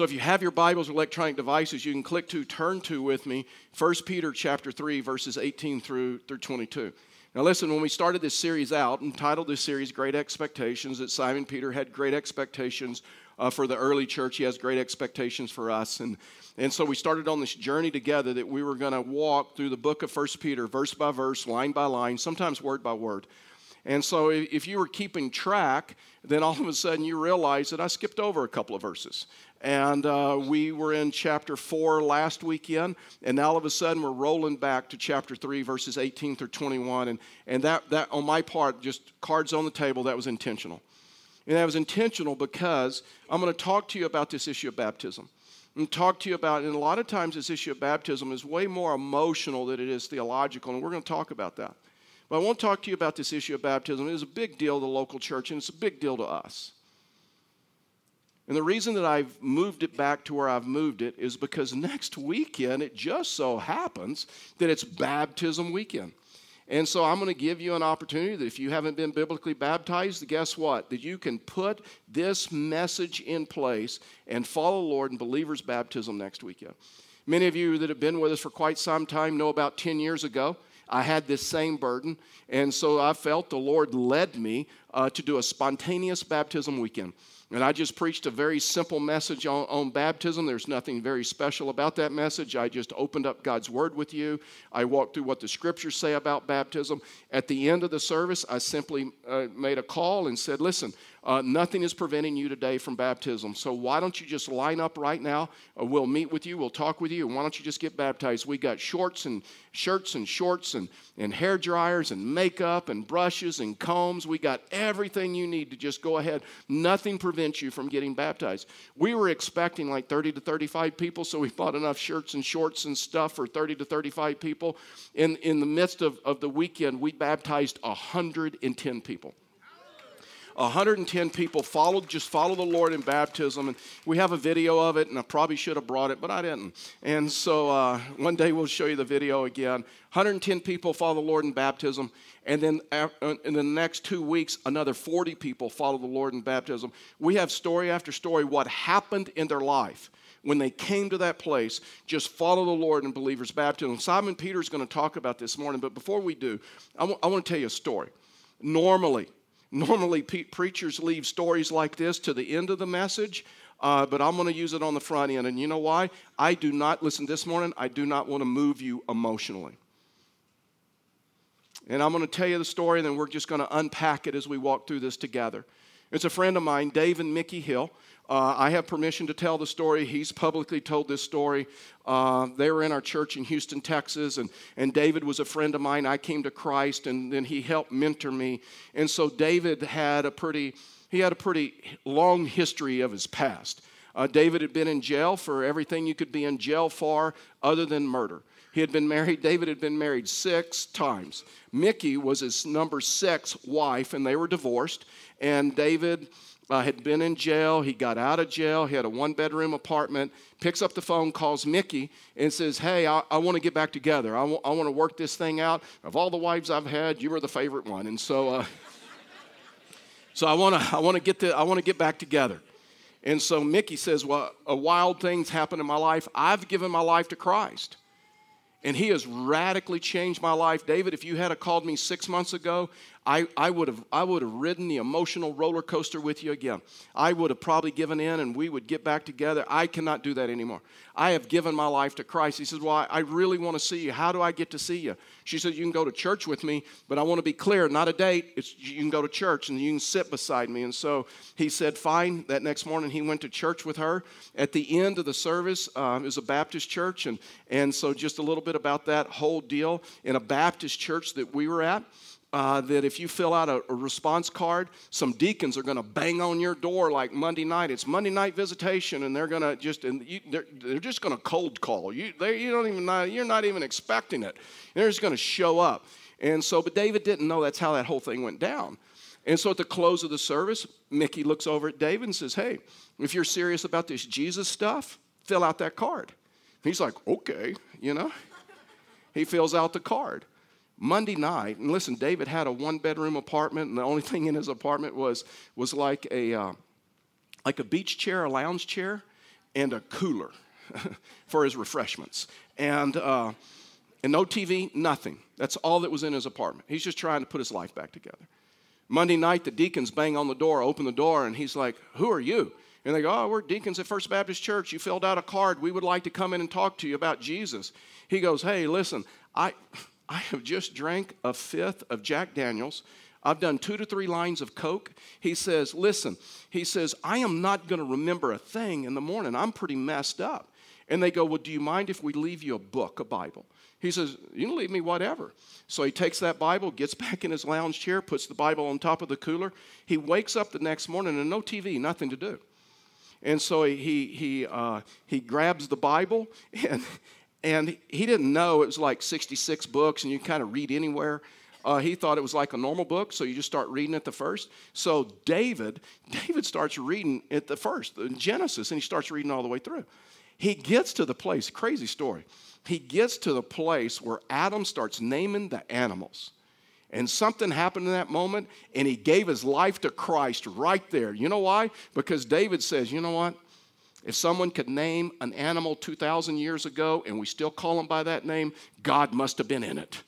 So if you have your Bibles or electronic devices, you can click to turn to with me 1 Peter chapter 3 verses 18 through through 22. Now listen, when we started this series out and titled this series Great Expectations, that Simon Peter had great expectations uh, for the early church. He has great expectations for us. And, and so we started on this journey together that we were going to walk through the book of 1 Peter, verse by verse, line by line, sometimes word by word. And so if you were keeping track, then all of a sudden you realize that I skipped over a couple of verses. And uh, we were in chapter 4 last weekend, and now all of a sudden we're rolling back to chapter 3, verses 18 through 21. And, and that, that, on my part, just cards on the table, that was intentional. And that was intentional because I'm going to talk to you about this issue of baptism. And talk to you about, and a lot of times this issue of baptism is way more emotional than it is theological, and we're going to talk about that. But I want to talk to you about this issue of baptism. It is a big deal to the local church, and it's a big deal to us. And the reason that I've moved it back to where I've moved it is because next weekend it just so happens that it's baptism weekend. And so I'm going to give you an opportunity that if you haven't been biblically baptized, guess what? That you can put this message in place and follow the Lord in believer's baptism next weekend. Many of you that have been with us for quite some time know about 10 years ago, I had this same burden. And so I felt the Lord led me uh, to do a spontaneous baptism weekend. And I just preached a very simple message on, on, baptism. There's nothing very special about that message. I just opened up God's Word with you. I walked through what the Scriptures say about baptism. At the end of the service, I simply uh, made a call and said, Listen, uh, nothing is preventing you today from baptism. So why don't you just line up right now? Uh, we'll meet with you, we'll talk with you, and why don't you just get baptized? We got shorts and shirts and shorts and, and hair dryers and makeup and brushes and combs. We got everything you need to just go ahead. Nothing prevents you from getting baptized. We were expecting like 30 to 35 people, so we bought enough shirts and shorts and stuff for 30 to 35 people. In, in the midst of, of the weekend, we baptized 110 people. 110 people followed, just follow the Lord in baptism. And we have a video of it, and I probably should have brought it, but I didn't. And so uh, one day we'll show you the video again. 110 people follow the Lord in baptism. And then uh, in the next two weeks, another 40 people follow the Lord in baptism. We have story after story what happened in their life when they came to that place, just follow the Lord in believers' baptism. Simon Peter is going to talk about this morning, but before we do, I, w- I want to tell you a story. Normally, Normally, pe- preachers leave stories like this to the end of the message, uh, but I'm going to use it on the front end. And you know why? I do not, listen, this morning, I do not want to move you emotionally. And I'm going to tell you the story, and then we're just going to unpack it as we walk through this together. It's a friend of mine, Dave and Mickey Hill. Uh, I have permission to tell the story. He's publicly told this story. Uh, they were in our church in Houston, Texas, and, and David was a friend of mine. I came to Christ, and then he helped mentor me. And so David had a pretty he had a pretty long history of his past. Uh, David had been in jail for everything you could be in jail for other than murder. He had been married, David had been married six times. Mickey was his number six wife, and they were divorced. And David uh, had been in jail. He got out of jail. He had a one bedroom apartment. Picks up the phone, calls Mickey, and says, Hey, I, I want to get back together. I, w- I want to work this thing out. Of all the wives I've had, you were the favorite one. And so, uh, so I want to I wanna get, the, I wanna get back together. And so Mickey says, Well, a wild thing's happened in my life. I've given my life to Christ. And he has radically changed my life. David, if you had called me six months ago, I, I, would have, I would have ridden the emotional roller coaster with you again. I would have probably given in and we would get back together. I cannot do that anymore. I have given my life to Christ. He says, Well, I, really want to see you. How do I get to see you? She said, You can go to church with me, but I want to be clear not a date. It's, you can go to church and you can sit beside me. And so he said, Fine. That next morning he went to church with her. At the end of the service, uh, it was a Baptist church. And, and so just a little bit about that whole deal. In a Baptist church that we were at, uh, that if you fill out a, a response card, some deacons are going to bang on your door like Monday night. It's Monday night visitation, and they're going to just and you, they're, they're just going to cold call you. They, you don't even you're not even expecting it. They're just going to show up. And so, but David didn't know that's how that whole thing went down. And so at the close of the service, Mickey looks over at David and says, "Hey, if you're serious about this Jesus stuff, fill out that card." He's like, "Okay," you know. He fills out the card. Monday night, and listen, David had a one bedroom apartment, and the only thing in his apartment was, was like, a, uh, like a beach chair, a lounge chair. and a cooler for his refreshments. And, uh, and no TV, nothing. That's all that was in his apartment. He's just trying to put his life back together. Monday night, the deacons bang on the door, open the door, and he's like, Who are you? And they go, Oh, we're deacons at First Baptist Church. You filled out a card. We would like to come in and talk to you about Jesus. He goes, Hey, listen, I, I have just drank a fifth of Jack Daniels. I've done two to three lines of Coke. He says, Listen, he says, I am not going to remember a thing in the morning. I'm pretty messed up. And they go, Well, do you mind if we leave you a book, a Bible? He says, You can leave me whatever. So he takes that Bible, gets back in his lounge chair, puts the Bible on top of the cooler. He wakes up the next morning and no TV, nothing to do. And so he, he, uh, he grabs the Bible, and, and he didn't know it was like 66 books and you kind of read anywhere. Uh, he thought it was like a normal book, so you just start reading at the first. So David, David starts reading at the first, in Genesis, and he starts reading all the way through. He gets to the place, crazy story. He gets to the place where Adam starts naming the animals. And something happened in that moment, and he gave his life to Christ right there. You know why? Because David says, you know what? If someone could name an animal 2,000 years ago and we still call him by that name, God must have been in it.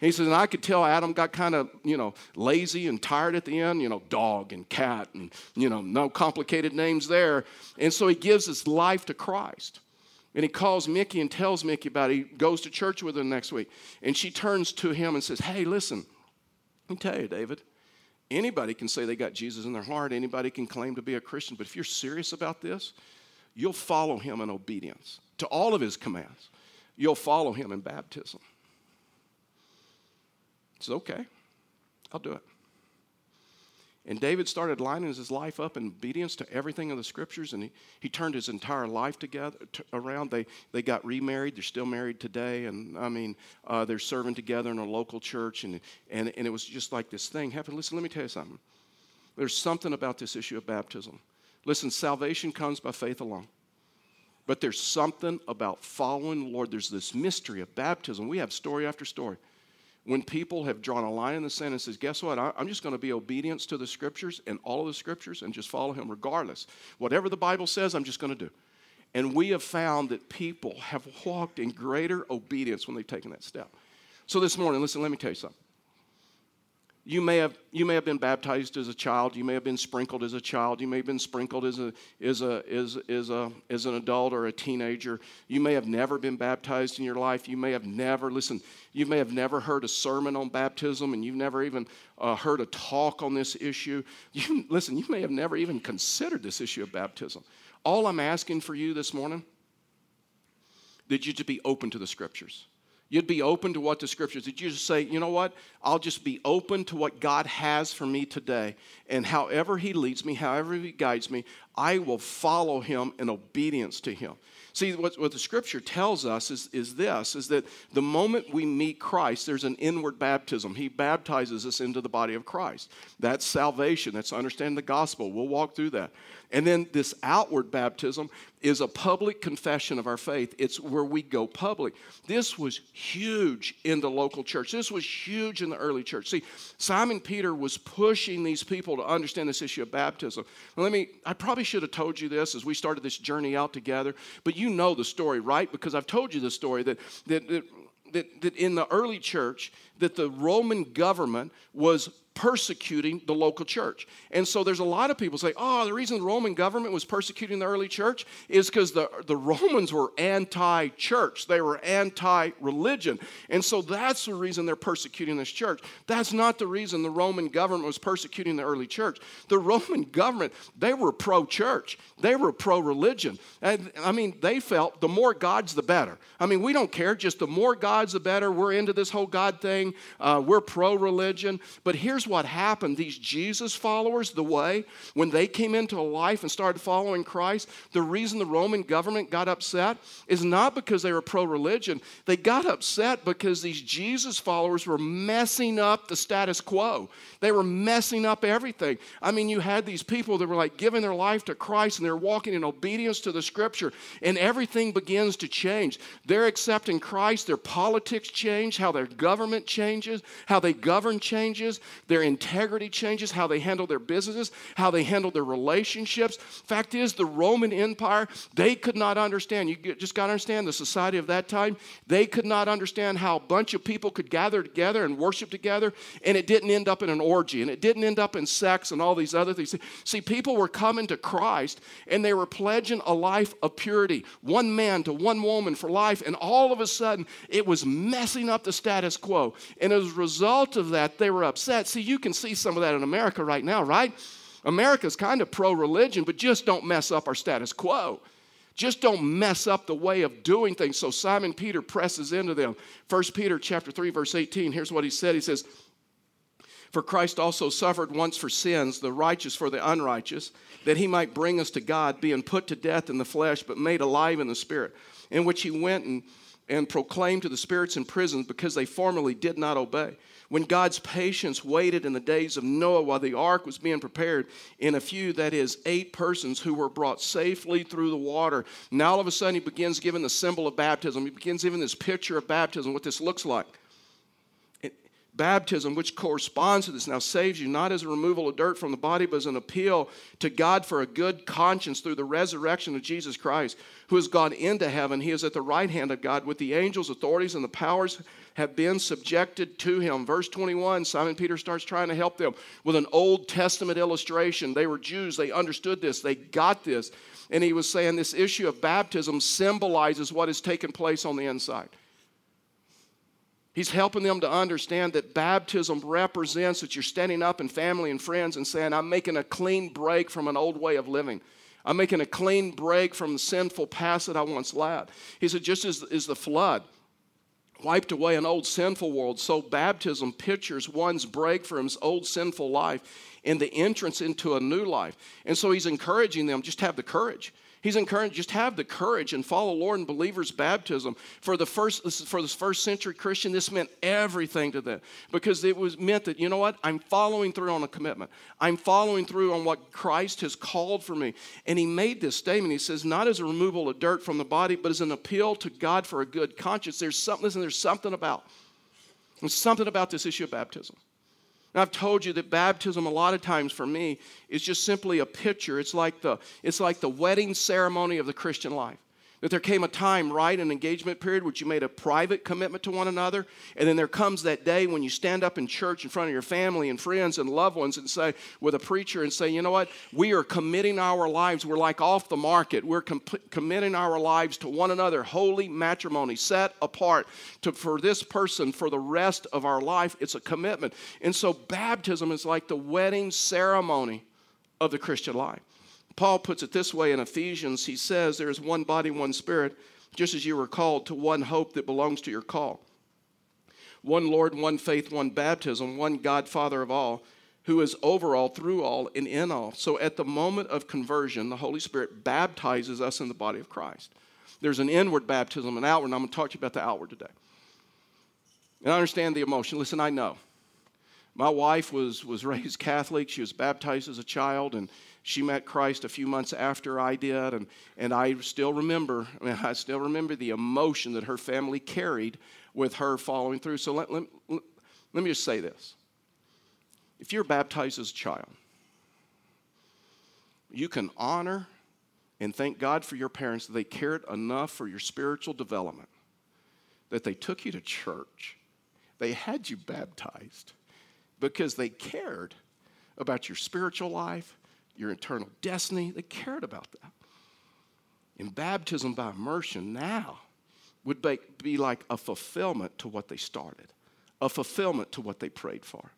he says, and I could tell Adam got kind of, you know, lazy and tired at the end, you know, dog and cat and, you know, no complicated names there. And so he gives his life to Christ. And he calls Mickey and tells Mickey about it. He goes to church with her next week. And she turns to him and says, Hey, listen, let me tell you, David, anybody can say they got Jesus in their heart. Anybody can claim to be a Christian. But if you're serious about this, you'll follow him in obedience to all of his commands. You'll follow him in baptism. Says, Okay, I'll do it. And David started lining his life up in obedience to everything in the scriptures, and he, he turned his entire life together t- around. They, they got remarried. They're still married today, and I mean, uh, they're serving together in a local church, and, and, and it was just like this thing happened. Listen, let me tell you something. There's something about this issue of baptism. Listen, salvation comes by faith alone. But there's something about following the Lord. There's this mystery of baptism. We have story after story when people have drawn a line in the sand and says, guess what? I, am just going to be obedience to the scriptures and all of the scriptures and just follow him regardless. Whatever the Bible says, I'm just going to do. And we have found that people have walked in greater obedience when they've taken that step. So this morning, listen, let me tell you something. You may, have, you may have been baptized as a child. You may have been sprinkled as a child. You may have been sprinkled as, a, as, a, as, as, a, as an adult or a teenager. You may have never been baptized in your life. You may have never, listen, you may have never heard a sermon on baptism and you've never even uh, heard a talk on this issue. You, listen, you may have never even considered this issue of baptism. All I'm asking for you this morning, that you to be open to the scriptures. You'd be open to what the scriptures, did you just say, you know what? I'll just be open to what God has for me today. And however He leads me, however He guides me, I will follow Him in obedience to Him. See, what, what the scripture tells us is, is this is that the moment we meet Christ, there's an inward baptism. He baptizes us into the body of Christ. That's salvation. That's understanding the gospel. We'll walk through that. And then this outward baptism is a public confession of our faith. It's where we go public. This was huge in the local church. This was huge in the early church. See, Simon Peter was pushing these people to understand this issue of baptism. let me, I probably should have told you this as we started this journey out together, but you know the story, right? Because I've told you the story that, that, that that, that, in the early church that the roman government was persecuting the local church. And so there's a lot of people say, oh, the reason the Roman government was persecuting the early church is because the, the Romans were anti church, they were anti religion. And so that's the reason they're persecuting this church. That's not the reason the Roman government was persecuting the early church. The Roman government, they were pro church, they were pro religion. I mean, they felt the more gods, the better. I mean, we don't care, just the more gods, the better. We're into this whole God thing, uh, we're pro religion. But here's here's what happened these Jesus followers, the way, when they came into life and started following Christ, the reason the Roman government got upset is not because they were pro religion. They got upset because these Jesus followers were messing up the status quo. They were messing up everything. I mean, you had these people that were like giving their life to Christ and they're walking in obedience to the scripture, and everything begins to change. They're accepting Christ, their politics change, how their government changes, how they govern changes. Integrity changes, how they handle their businesses, how they handle their relationships. Fact is, the Roman Empire, they could not understand. You just got to understand the society of that time. They could not understand how a bunch of people could gather together and worship together, and it didn't end up in an orgy, and it didn't end up in sex and all these other things. See, people were coming to Christ, and they were pledging a life of purity, one man to one woman for life, and all of a sudden, it was messing up the status quo. And as a result of that, they were upset. See, you can see some of that in America right now, right? America's kind of pro religion, but just don't mess up our status quo. Just don't mess up the way of doing things. So Simon Peter presses into them. 1 Peter chapter 3 verse 18, here's what he said. He says, "For Christ also suffered once for sins, the righteous for the unrighteous, that he might bring us to God, being put to death in the flesh, but made alive in the spirit, in which he went and, and proclaimed to the spirits in prison because they formerly did not obey." when God's patience waited in the days of Noah while the ark was being prepared, in a few, that is, eight persons who were brought safely through the water. Now all of a sudden he begins giving the symbol of baptism. He begins giving this picture of baptism, what this looks like. Baptism, which corresponds to this, now saves you not as a removal of dirt from the body, but as an appeal to God for a good conscience through the resurrection of Jesus Christ, who has gone into heaven. He is at the right hand of God with the angels, authorities, and the powers have been subjected to him. Verse 21, Simon Peter starts trying to help them with an Old Testament illustration. They were Jews, they understood this, they got this. And he was saying this issue of baptism symbolizes what has taken place on the inside. He's helping them to understand that baptism represents that you're standing up in family and friends and saying, I'm making a clean break from an old way of living. I'm making a clean break from the sinful past that I once led. He said, just as, as the flood wiped away an old sinful world, so baptism pictures one's break from his old sinful life and the entrance into a new life. And so he's encouraging them just have the courage. He's encouraged just have the courage and follow Lord and believers' baptism. For the first for this first century Christian, this meant everything to them because it was meant that you know what I'm following through on a commitment. I'm following through on what Christ has called for me. And he made this statement. He says, not as a removal of dirt from the body, but as an appeal to God for a good conscience. There's something. Listen, there's something about. There's something about this issue of baptism. And I've told you that baptism, a lot of times for me, is just simply a picture. It's like the, it's like the wedding ceremony of the Christian life. That there came a time, right, an engagement period, which you made a private commitment to one another. And then there comes that day when you stand up in church in front of your family and friends and loved ones and say, with a preacher, and say, you know what? We are committing our lives. We're like off the market. We're com- committing our lives to one another, holy matrimony, set apart to, for this person for the rest of our life. It's a commitment. And so baptism is like the wedding ceremony of the Christian life. Paul puts it this way in Ephesians. He says, There is one body, one spirit, just as you were called to one hope that belongs to your call. One Lord, one faith, one baptism, one God, Father of all, who is over all, through all, and in all. So at the moment of conversion, the Holy Spirit baptizes us in the body of Christ. There's an inward baptism, an outward, and I'm going to talk to you about the outward today. And I understand the emotion. Listen, I know. My wife was, was raised Catholic. She was baptized as a child, and she met Christ a few months after I did, and, and I still remember, I, mean, I still remember the emotion that her family carried with her following through. So let, let, let me just say this. If you're baptized as a child, you can honor and thank God for your parents that they cared enough for your spiritual development, that they took you to church, they had you baptized because they cared about your spiritual life your eternal destiny. They cared about that. In baptism by immersion now would be like a fulfillment to what they started, a fulfillment to what they prayed for.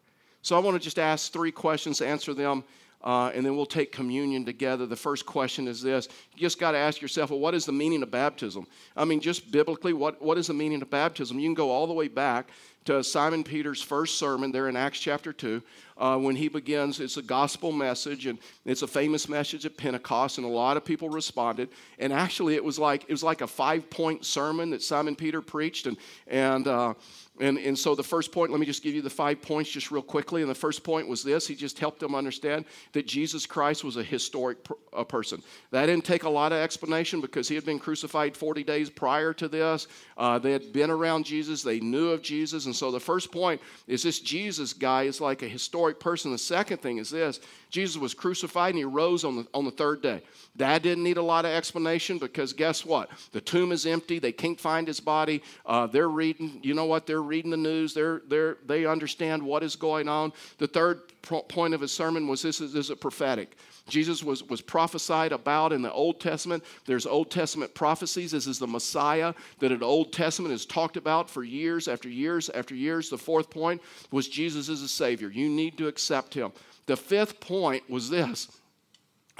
So I want to just ask three questions, answer them, uh, and then we'll take communion together. The first question is this you just got to ask yourself, well, what is the meaning of baptism? I mean, just biblically, what, what is the meaning of baptism? You can go all the way back to Simon Peter's first sermon there in Acts chapter 2 uh, when he begins. It's a gospel message, and it's a famous message at Pentecost, and a lot of people responded. And actually, it was like, it was like a five point sermon that Simon Peter preached. And, and uh, and, and so the first point, let me just give you the five points just real quickly. And the first point was this he just helped them understand that Jesus Christ was a historic per, a person. That didn't take a lot of explanation because he had been crucified 40 days prior to this. Uh, they had been around Jesus, they knew of Jesus. And so the first point is this Jesus guy is like a historic historic person. The second thing is this Jesus was crucified and he rose on the, on the third day. That didn't need a lot of explanation because guess what? The tomb is empty. They can't find his body. Uh, they're reading, you know what? They're reading the news. They're, they're, they understand what is going on. The third point of his sermon was this is, is prophetic. Jesus was, was prophesied about in the Old Testament. There's Old Testament prophecies. This is the Messiah that an Old Testament has talked about for years after years after years. The fourth point was Jesus is a Savior. You need to accept Him. The fifth point was this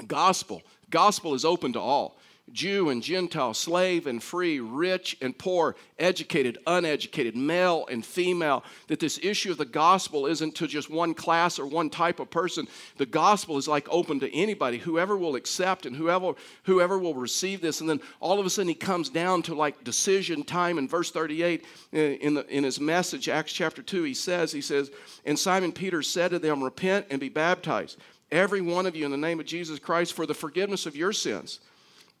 gospel. Gospel is open to all. Jew and Gentile, slave and free, rich and poor, educated, uneducated, male and female, that this issue of the gospel isn't to just one class or one type of person. The gospel is like open to anybody, whoever will accept and whoever, whoever will receive this. And then all of a sudden he comes down to like decision time in verse 38 uh, in, the, in his message, Acts chapter 2, he says, he says, and Simon Peter said to them, repent and be baptized, every one of you in the name of Jesus Christ for the forgiveness of your sins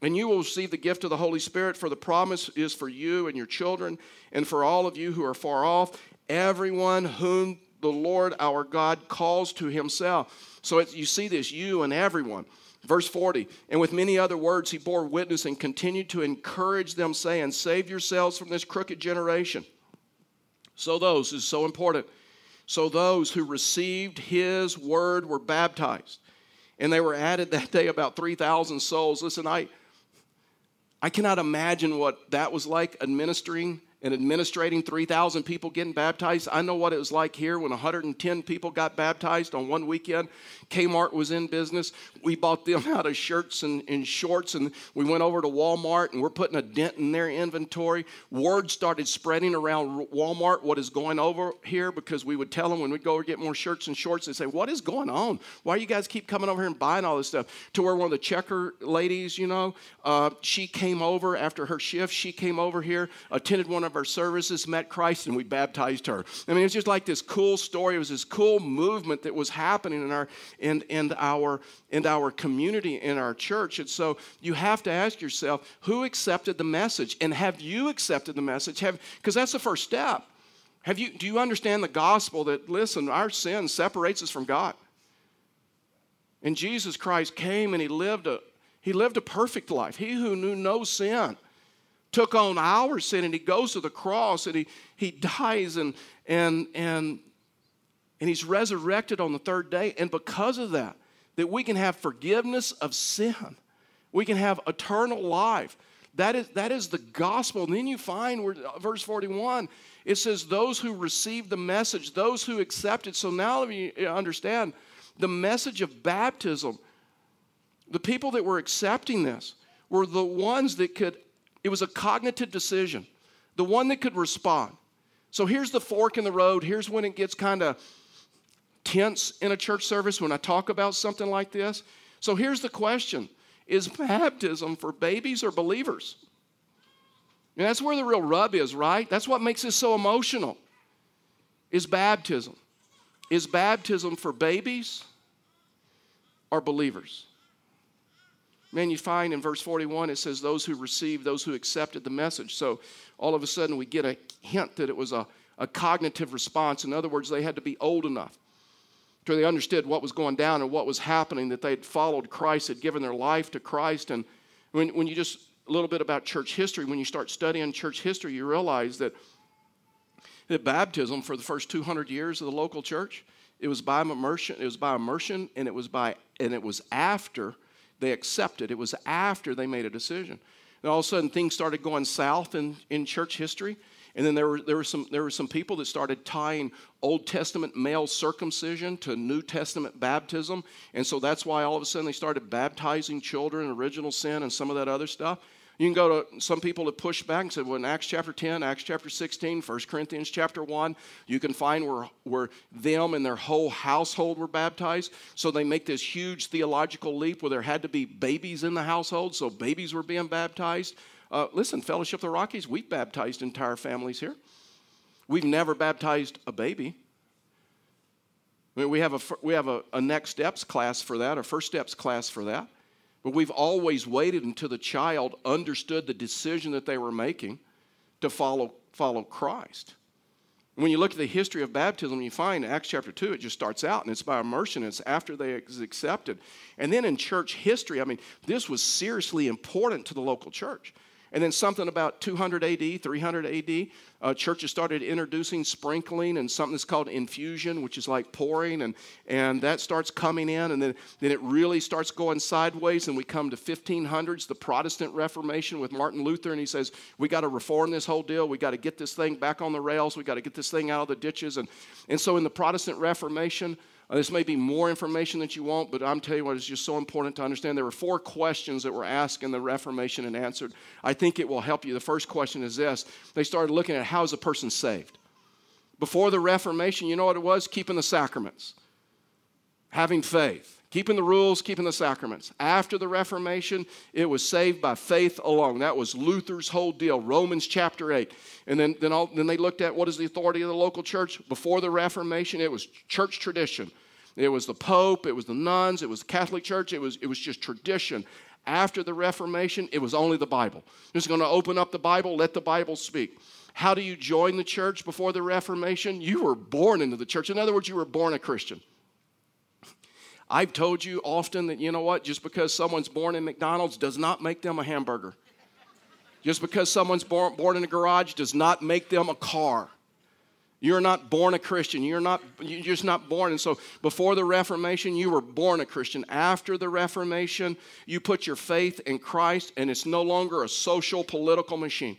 and you will receive the gift of the Holy Spirit, for the promise is for you and your children, and for all of you who are far off, everyone whom the Lord our God calls to himself. So you see this, you and everyone. Verse 40, and with many other words he bore witness and continued to encourage them, saying, Save yourselves from this crooked generation. So those, is so important, so those who received his word were baptized. And they were added that day about 3,000 souls. Listen, I, I cannot imagine what that was like administering and administrating 3,000 people getting baptized. I know what it was like here when 110 people got baptized on one weekend. Kmart was in business. We bought them out of shirts and, and shorts, and we went over to Walmart and we're putting a dent in their inventory. Word started spreading around Walmart what is going over here because we would tell them when we'd go get more shirts and shorts, they say, What is going on? Why do you guys keep coming over here and buying all this stuff? To where one of the checker ladies, you know, uh, she came over after her shift. She came over here, attended one of our services, met Christ, and we baptized her. I mean, it's just like this cool story. It was this cool movement that was happening in our and, in our, in our community in our church. And so you have to ask yourself who accepted the message? And have you accepted the message? Have Because that's the first step. Have you, do you understand the gospel that, listen, our sin separates us from God? And Jesus Christ came and he lived a, he lived a perfect life. He who knew no sin took on our sin and he goes to the cross and he, he dies and, and, and and he's resurrected on the third day. And because of that, that we can have forgiveness of sin, we can have eternal life. That is, that is the gospel. And then you find where uh, verse 41, it says, Those who received the message, those who accepted. So now let me uh, understand the message of baptism. The people that were accepting this were the ones that could, it was a cognitive decision, the one that could respond. So here's the fork in the road. Here's when it gets kind of tense in a church service when I talk about something like this. So here's the question Is baptism for babies or believers? And that's where the real rub is, right? That's what makes this so emotional. Is baptism. Is baptism for babies or believers? Man, you find in verse 41 it says, Those who received, those who accepted the message. So all of a sudden we get a hint that it was a, a cognitive response. In other words, they had to be old enough till they understood what was going down and what was happening, that they'd followed Christ, had given their life to Christ. And when, when you just, a little bit about church history, when you start studying church history, you realize that, that baptism for the first 200 years of the local church, it was by immersion, it was by immersion, and it was by, and it was after they accepted. It was after they made a decision. And all of a sudden, things started going south in, in church history. And then there were, there, were some, there were some people that started tying Old Testament male circumcision to New Testament baptism. And so that's why all of a sudden they started baptizing children, original sin, and some of that other stuff. You can go to some people that push back and say, well, in Acts chapter 10, Acts chapter 16, 1 Corinthians chapter 1, you can find where, where them and their whole household were baptized. So they make this huge theological leap where there had to be babies in the household, so babies were being baptized. Uh, listen, Fellowship of the Rockies, we've baptized entire families here. We've never baptized a baby. I mean, we have, a, we have a, a next steps class for that, a first steps class for that. But we've always waited until the child understood the decision that they were making to follow, follow Christ. When you look at the history of baptism, you find in Acts chapter 2, it just starts out and it's by immersion. It's after they accepted. And then in church history, I mean, this was seriously important to the local church. And then something about 200 AD, 300 AD, uh, churches started introducing sprinkling and something that's called infusion, which is like pouring, and, and that starts coming in, and then, then it really starts going sideways, and we come to 1500s, the Protestant Reformation with Martin Luther, and he says, we got to reform this whole deal, we got to get this thing back on the rails, we got to get this thing out of the ditches, and, and so in the Protestant Reformation, uh, this may be more information that you want, but I'm telling you what, it's just so important to understand. There were four questions that were asked in the Reformation and answered. I think it will help you. The first question is this they started looking at how is a person saved? Before the Reformation, you know what it was? Keeping the sacraments, having faith. Keeping the rules, keeping the sacraments. After the Reformation, it was saved by faith alone. That was Luther's whole deal, Romans chapter 8. And then, then, all, then they looked at what is the authority of the local church. Before the Reformation, it was church tradition. It was the Pope, it was the nuns, it was the Catholic Church, it was, it was just tradition. After the Reformation, it was only the Bible. Just going to open up the Bible, let the Bible speak. How do you join the church before the Reformation? You were born into the church. In other words, you were born a Christian. I've told you often that, you know what, just because someone's born in McDonald's does not make them a hamburger. Just because someone's born, born in a garage does not make them a car. You're not born a Christian. You're not you're just not born. And so before the Reformation, you were born a Christian. After the Reformation, you put your faith in Christ, and it's no longer a social political machine.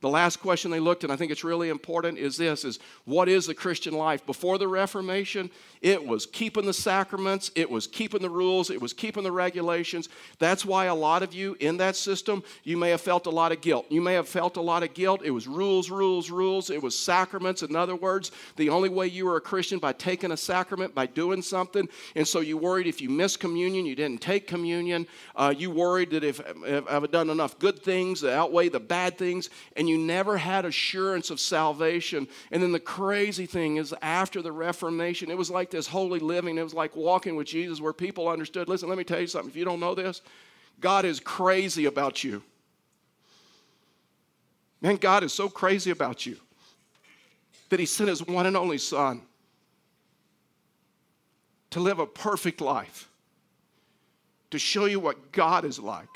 The last question they looked at, and I think it's really important, is this is what is the Christian life? Before the Reformation, it was keeping the sacraments, it was keeping the rules, it was keeping the regulations. That's why a lot of you in that system, you may have felt a lot of guilt. You may have felt a lot of guilt. It was rules, rules, rules. It was sacraments. In other words, the only way you were a Christian by taking a sacrament, by doing something. And so you worried if you missed communion, you didn't take communion. Uh, you worried that if, if I've done enough good things that outweigh the bad things, and you never had assurance of salvation. And then the crazy thing is, after the Reformation, it was like this holy living. It was like walking with Jesus where people understood listen, let me tell you something. If you don't know this, God is crazy about you. Man, God is so crazy about you that He sent His one and only Son to live a perfect life, to show you what God is like,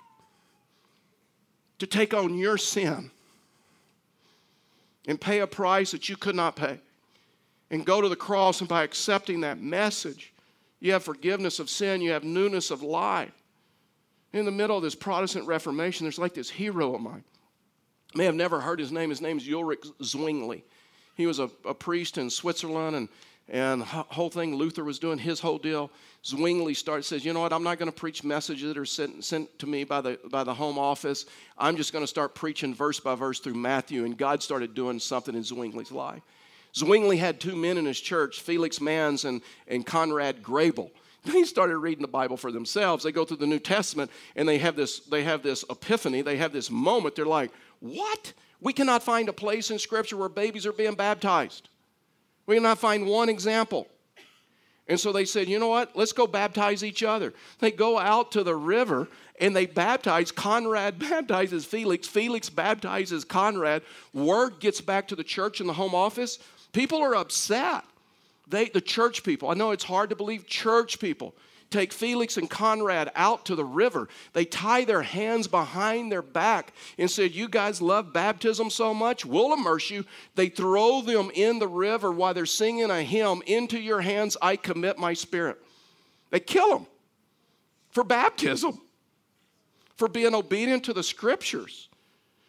to take on your sin and pay a price that you could not pay and go to the cross, and by accepting that message, you have forgiveness of sin, you have newness of life. In the middle of this Protestant Reformation, there's like this hero of mine. You may have never heard his name. His name is Ulrich Zwingli. He was a, a priest in Switzerland, and and whole thing Luther was doing his whole deal. Zwingli starts says, you know what? I'm not going to preach messages that are sent, sent to me by the by the home office. I'm just going to start preaching verse by verse through Matthew. And God started doing something in Zwingli's life. Zwingli had two men in his church, Felix Manz and, and Conrad Grebel. They started reading the Bible for themselves. They go through the New Testament and they have this, they have this epiphany, they have this moment. They're like, what? We cannot find a place in Scripture where babies are being baptized. We cannot find one example. And so they said, you know what? Let's go baptize each other. They go out to the river and they baptize. Conrad baptizes Felix. Felix baptizes Conrad. Word gets back to the church in the home office. People are upset. They, the church people, I know it's hard to believe, church people take Felix and Conrad out to the river. They tie their hands behind their back and said, You guys love baptism so much, we'll immerse you. They throw them in the river while they're singing a hymn, Into your hands I commit my spirit. They kill them for baptism, for being obedient to the scriptures.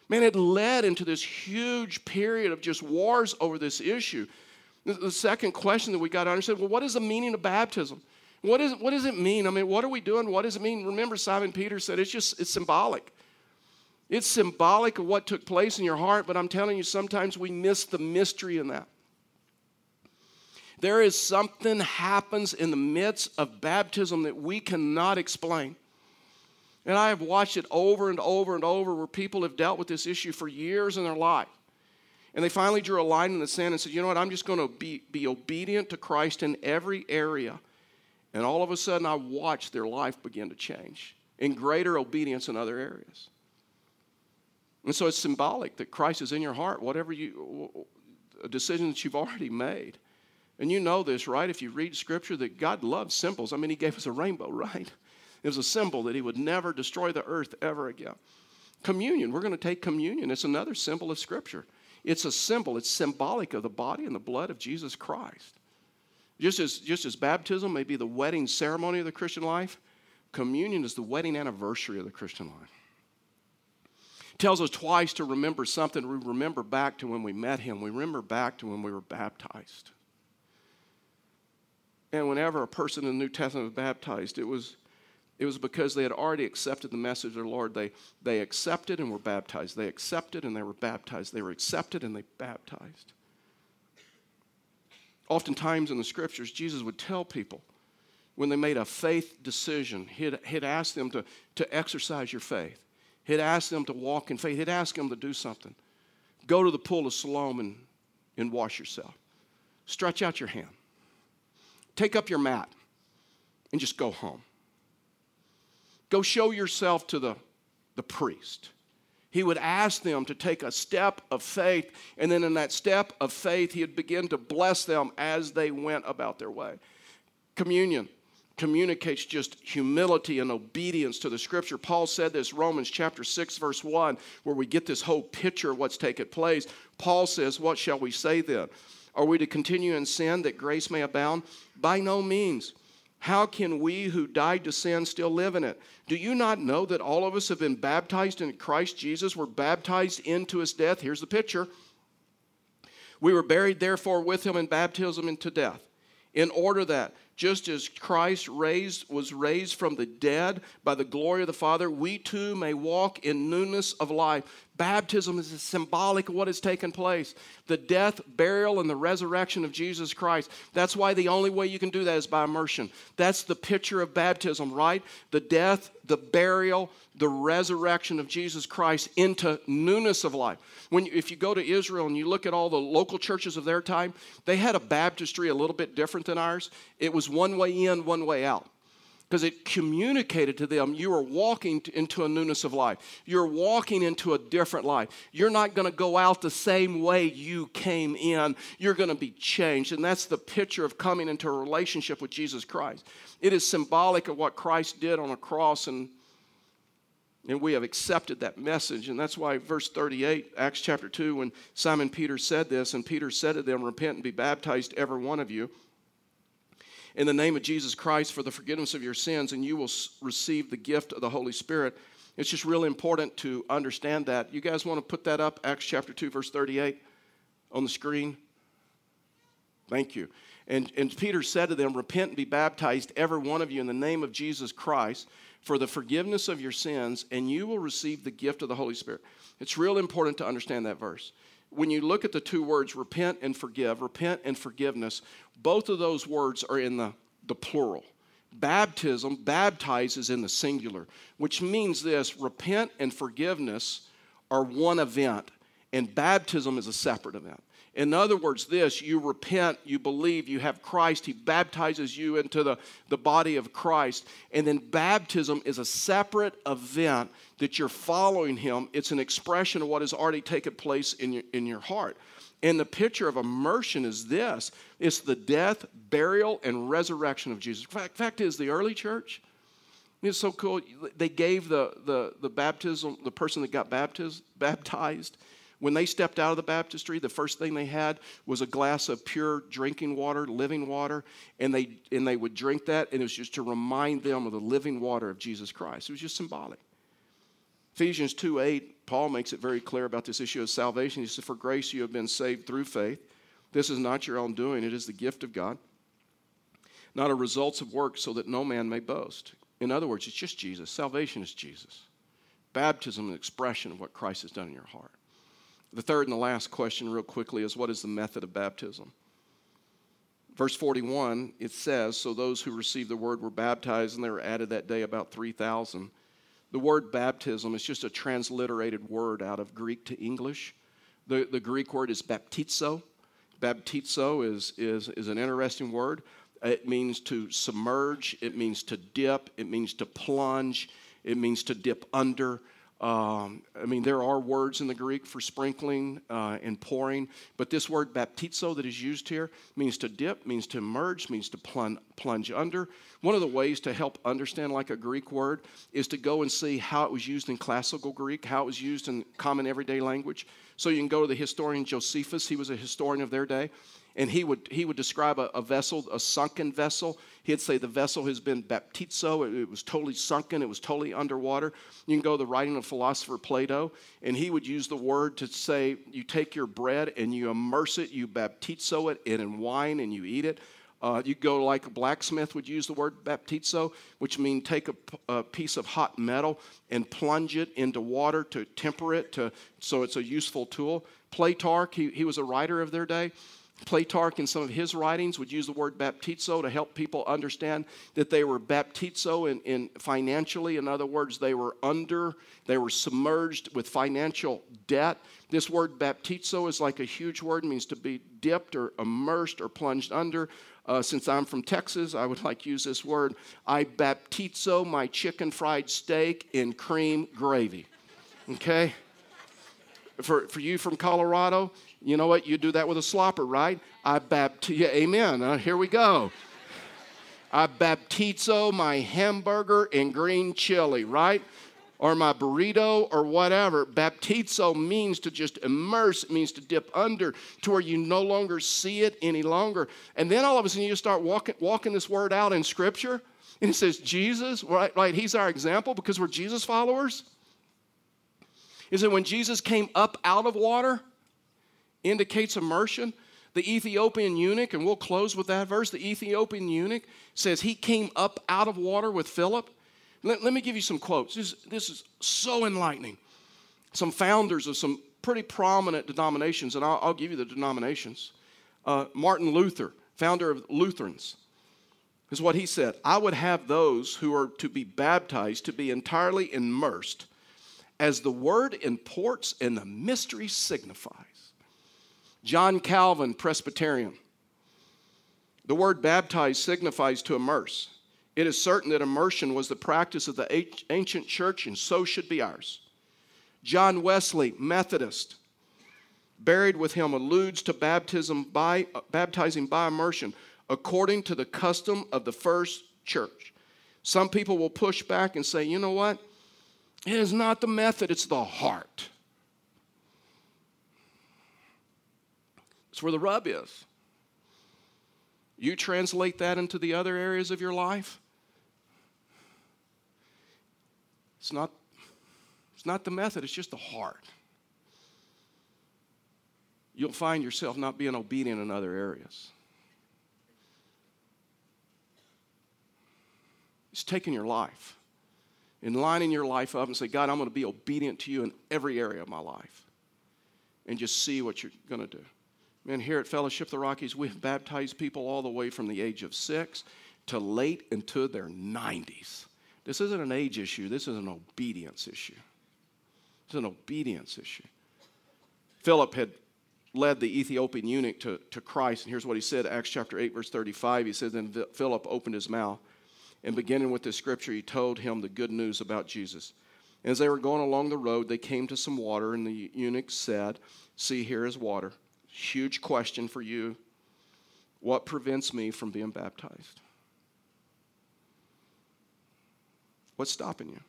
Man, it led into this huge period of just wars over this issue. The second question that we got to understand well, what is the meaning of baptism? What, is, what does it mean? I mean, what are we doing? What does it mean? Remember, Simon Peter said it's just it's symbolic. It's symbolic of what took place in your heart, but I'm telling you, sometimes we miss the mystery in that. There is something happens in the midst of baptism that we cannot explain. And I have watched it over and over and over where people have dealt with this issue for years in their life. And they finally drew a line in the sand and said, you know what, I'm just going to be, be obedient to Christ in every area. And all of a sudden, I watched their life begin to change in greater obedience in other areas. And so it's symbolic that Christ is in your heart. Whatever you, a decision that you've already made. And you know this, right? If you read scripture, that God loves symbols. I mean, He gave us a rainbow, right? It was a symbol that He would never destroy the earth ever again. Communion, we're going to take communion. It's another symbol of scripture. It's a symbol, it's symbolic of the body and the blood of Jesus Christ. Just as, just as baptism may be the wedding ceremony of the Christian life, communion is the wedding anniversary of the Christian life. Tells us twice to remember something. We remember back to when we met him, we remember back to when we were baptized. And whenever a person in the New Testament was baptized, it was, it was because they had already accepted the message of the Lord. They, they accepted and were baptized. They accepted and they were baptized. They were accepted and they baptized. Oftentimes in the scriptures, Jesus would tell people when they made a faith decision, he'd, he'd ask them to, to exercise your faith. He'd ask them to walk in faith. He'd ask them to do something. Go to the pool of Siloam and, and wash yourself. Stretch out your hand. Take up your mat and just go home. Go show yourself to the, the priest he would ask them to take a step of faith, and then in that step of faith, he'd begin to bless them as they went about their way. Communion communicates just humility and obedience to the scripture. Paul said this, Romans chapter 6, verse 1, where we get this whole picture of what's taken place. Paul says, What shall we say then? Are we to continue in sin that grace may abound? By no means. How can we who died to sin still live in it? Do you not know that all of us have been baptized in Christ Jesus? We're baptized into his death. Here's the picture. We were buried, therefore, with him in baptism into death, in order that just as Christ raised, was raised from the dead by the glory of the Father, we too may walk in newness of life. Baptism is a symbolic of what has taken place the death, burial, and the resurrection of Jesus Christ. That's why the only way you can do that is by immersion. That's the picture of baptism, right? The death, the burial, the resurrection of Jesus Christ into newness of life. When, if you go to Israel and you look at all the local churches of their time, they had a baptistry a little bit different than ours. It was one way in, one way out because it communicated to them you are walking into a newness of life. You're walking into a different life. You're not going to go out the same way you came in. You're going to be changed. And that's the picture of coming into a relationship with Jesus Christ. It is symbolic of what Christ did on a cross and and we have accepted that message. And that's why, verse 38, Acts chapter 2, when Simon Peter said this, and Peter said to them, Repent and be baptized, every one of you in the name of Jesus Christ for the forgiveness of your sins, and you will receive the gift of the Holy Spirit. It's just really important to understand that. You guys want to put that up, Acts chapter 2, verse 38 on the screen? Thank you. And, and Peter said to them, Repent and be baptized, every one of you, in the name of Jesus Christ for the forgiveness of your sins, and you will receive the gift of the Holy Spirit. It's real important to understand that verse when you look at the two words repent and forgive, repent and forgiveness, both of those words are in the, the plural. Baptism, baptizes in the singular, which means this repent and forgiveness are one event, and baptism is a separate event. In other words, this you repent, you believe, you have Christ, He baptizes you into the, the body of Christ. And then baptism is a separate event that you're following Him. It's an expression of what has already taken place in your, in your heart. And the picture of immersion is this it's the death, burial, and resurrection of Jesus. Fact, fact is, the early church, it's so cool. They gave the, the, the baptism, the person that got baptized, baptized when they stepped out of the baptistry, the first thing they had was a glass of pure drinking water, living water, and they, and they would drink that, and it was just to remind them of the living water of Jesus Christ. It was just symbolic. Ephesians 2 8, Paul makes it very clear about this issue of salvation. He says, For grace you have been saved through faith. This is not your own doing, it is the gift of God, not a result of work, so that no man may boast. In other words, it's just Jesus. Salvation is Jesus. Baptism is an expression of what Christ has done in your heart. The third and the last question, real quickly, is what is the method of baptism? Verse 41, it says, So those who received the word were baptized, and they were added that day about 3,000. The word baptism is just a transliterated word out of Greek to English. The, the Greek word is baptizo. Baptizo is, is, is an interesting word. It means to submerge, it means to dip, it means to plunge, it means to dip under. Um, I mean, there are words in the Greek for sprinkling uh, and pouring, but this word baptizo that is used here means to dip, means to emerge, means to plunge under. One of the ways to help understand like a Greek word is to go and see how it was used in classical Greek, how it was used in common everyday language. So you can go to the historian Josephus, he was a historian of their day, and he would, he would describe a, a vessel, a sunken vessel. He'd say the vessel has been baptizo, it, it, was totally sunken, it was totally underwater. You can go to the writing of philosopher Plato, and he would use the word to say, you take your bread and you immerse it, you baptizo it in wine and you eat it. Uh, you go like a blacksmith would use the word baptizo, which means take a, piece of hot metal and plunge it into water to temper it, to, so it's a useful tool. Plutarch, he, he was a writer of their day. Plutarch, in some of his writings, would use the word baptizo to help people understand that they were baptizo in, in financially. In other words, they were under, they were submerged with financial debt. This word baptizo is like a huge word, means to be dipped or immersed or plunged under. Uh, since I'm from Texas, I would like to use this word. I baptizo my chicken fried steak in cream gravy. Okay? For, for you from Colorado, you know what? You do that with a slopper, right? I baptize, amen. Uh, here we go. I baptizo my hamburger in green chili, right? Or my burrito or whatever. Baptizo means to just immerse, it means to dip under to where you no longer see it any longer. And then all of a sudden you start walking, walking this word out in Scripture. And it says, Jesus, right, right? He's our example because we're Jesus followers. Is that when Jesus came up out of water, indicates immersion. The Ethiopian eunuch, and we'll close with that verse, the Ethiopian eunuch says he came up out of water with Philip. Let, let me give you some quotes. This, this is so enlightening. Some founders of some pretty prominent denominations, and I'll, I'll give you the denominations. Uh, Martin Luther, founder of Lutherans, is what he said I would have those who are to be baptized to be entirely immersed as the word imports and the mystery signifies. John Calvin, Presbyterian. The word baptize signifies to immerse. It is certain that immersion was the practice of the ancient church, and so should be ours. John Wesley, Methodist, buried with him, alludes to baptism by, uh, baptizing by immersion according to the custom of the first church. Some people will push back and say, you know what? It is not the method, it's the heart. That's where the rub is. You translate that into the other areas of your life. It's not, it's not the method, it's just the heart. You'll find yourself not being obedient in other areas. It's taking your life and lining your life up and say, God, I'm going to be obedient to you in every area of my life. And just see what you're going to do. Man, here at Fellowship of the Rockies, we've baptized people all the way from the age of six to late into their 90s. This isn't an age issue, this is an obedience issue. It's an obedience issue. Philip had led the Ethiopian eunuch to, to Christ, and here's what he said Acts chapter 8, verse 35. He says, Then Philip opened his mouth, and beginning with this scripture, he told him the good news about Jesus. As they were going along the road, they came to some water, and the eunuch said, See, here is water. Huge question for you. What prevents me from being baptized? What's stopping you?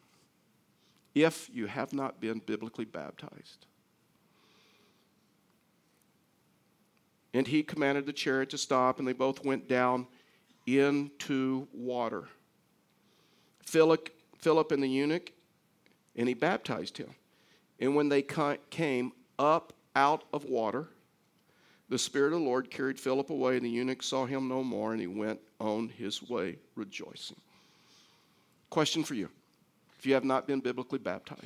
If you have not been biblically baptized. And he commanded the chariot to stop, and they both went down into water. Philip, Philip and the eunuch, and he baptized him. And when they came up out of water, the Spirit of the Lord carried Philip away, and the eunuch saw him no more, and he went on his way rejoicing. Question for you If you have not been biblically baptized,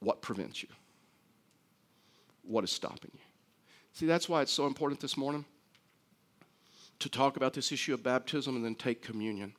what prevents you? What is stopping you? See, that's why it's so important this morning to talk about this issue of baptism and then take communion.